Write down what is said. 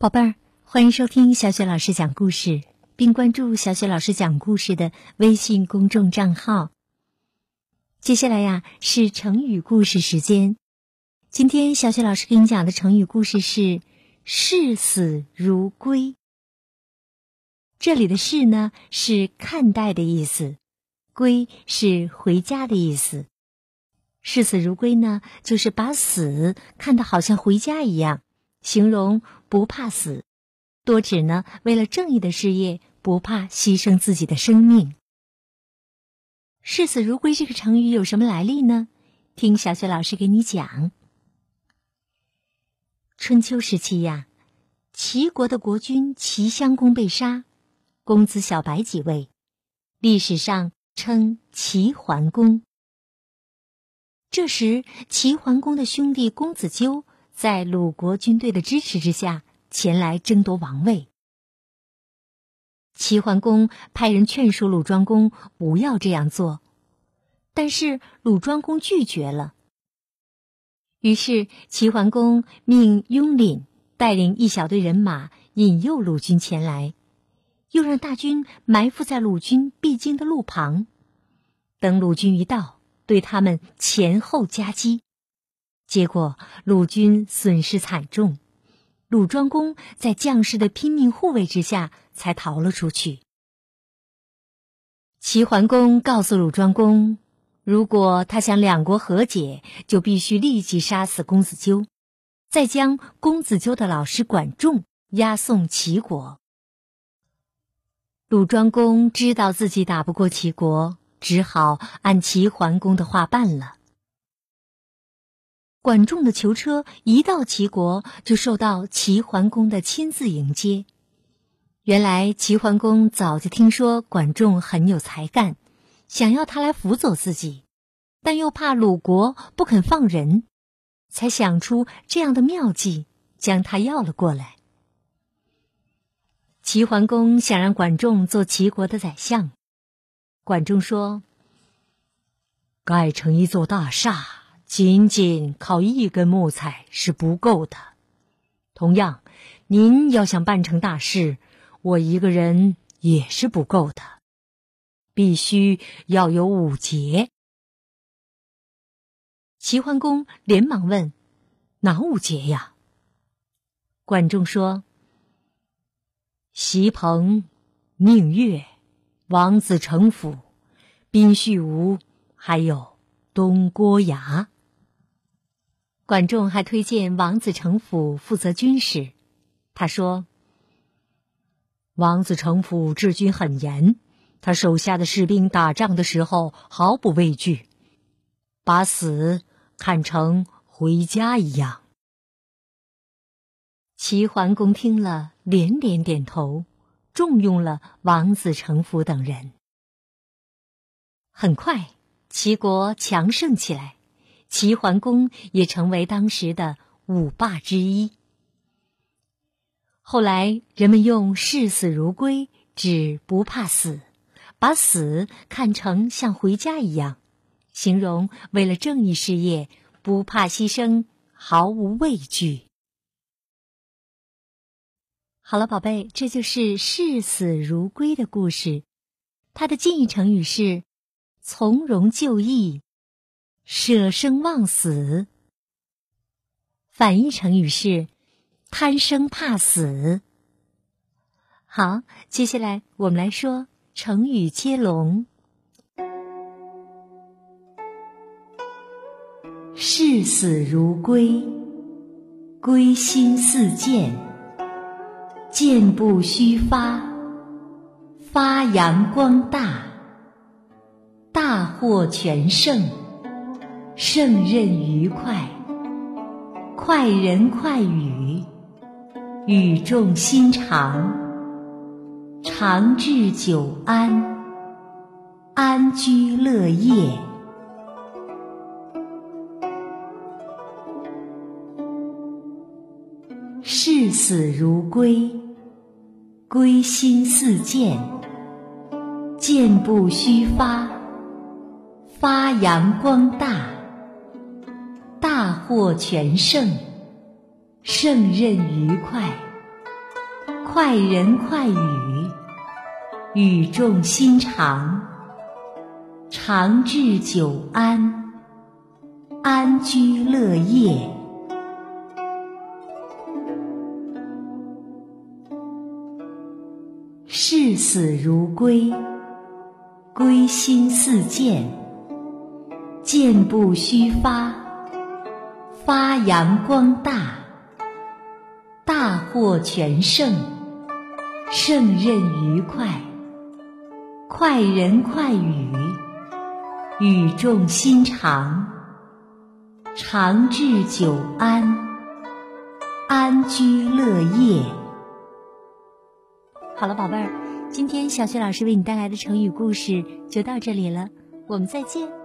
宝贝儿，欢迎收听小雪老师讲故事，并关注小雪老师讲故事的微信公众账号。接下来呀，是成语故事时间。今天小雪老师给你讲的成语故事是“视死如归”。这里的“视”呢是看待的意思，“归”是回家的意思。视死如归呢，就是把死看得好像回家一样，形容不怕死，多指呢为了正义的事业不怕牺牲自己的生命。视死如归这个成语有什么来历呢？听小雪老师给你讲。春秋时期呀，齐国的国君齐襄公被杀，公子小白即位，历史上称齐桓公。这时，齐桓公的兄弟公子纠在鲁国军队的支持之下前来争夺王位。齐桓公派人劝说鲁庄公不要这样做，但是鲁庄公拒绝了。于是，齐桓公命雍廪带领一小队人马引诱鲁军前来，又让大军埋伏在鲁军必经的路旁，等鲁军一到。对他们前后夹击，结果鲁军损失惨重，鲁庄公在将士的拼命护卫之下才逃了出去。齐桓公告诉鲁庄公，如果他想两国和解，就必须立即杀死公子纠，再将公子纠的老师管仲押送齐国。鲁庄公知道自己打不过齐国。只好按齐桓公的话办了。管仲的囚车一到齐国，就受到齐桓公的亲自迎接。原来齐桓公早就听说管仲很有才干，想要他来辅佐自己，但又怕鲁国不肯放人，才想出这样的妙计，将他要了过来。齐桓公想让管仲做齐国的宰相。管仲说：“盖成一座大厦，仅仅靠一根木材是不够的。同样，您要想办成大事，我一个人也是不够的，必须要有五节。”齐桓公连忙问：“哪五节呀？”管仲说：“席鹏、宁越。”王子成府、宾绪吴，还有东郭牙。管仲还推荐王子成府负责军事。他说：“王子成府治军很严，他手下的士兵打仗的时候毫不畏惧，把死看成回家一样。”齐桓公听了，连连点头。重用了王子成府等人。很快，齐国强盛起来，齐桓公也成为当时的五霸之一。后来，人们用“视死如归”指不怕死，把死看成像回家一样，形容为了正义事业不怕牺牲，毫无畏惧。好了，宝贝，这就是视死如归的故事。它的近义成语是从容就义、舍生忘死；反义成语是贪生怕死。好，接下来我们来说成语接龙：视死如归，归心似箭。箭不虚发，发扬光大，大获全胜，胜任愉快，快人快语，语重心长，长治久安，安居乐业。视死如归，归心似箭，箭不虚发，发扬光大，获全胜，胜任愉快，快人快语，语重心长，长治久安，安居乐业。视死如归，归心似箭，箭不虚发，发扬光大，大获全胜，胜任愉快，快人快语，语重心长，长治久安，安居乐业。好了，宝贝儿，今天小雪老师为你带来的成语故事就到这里了，我们再见。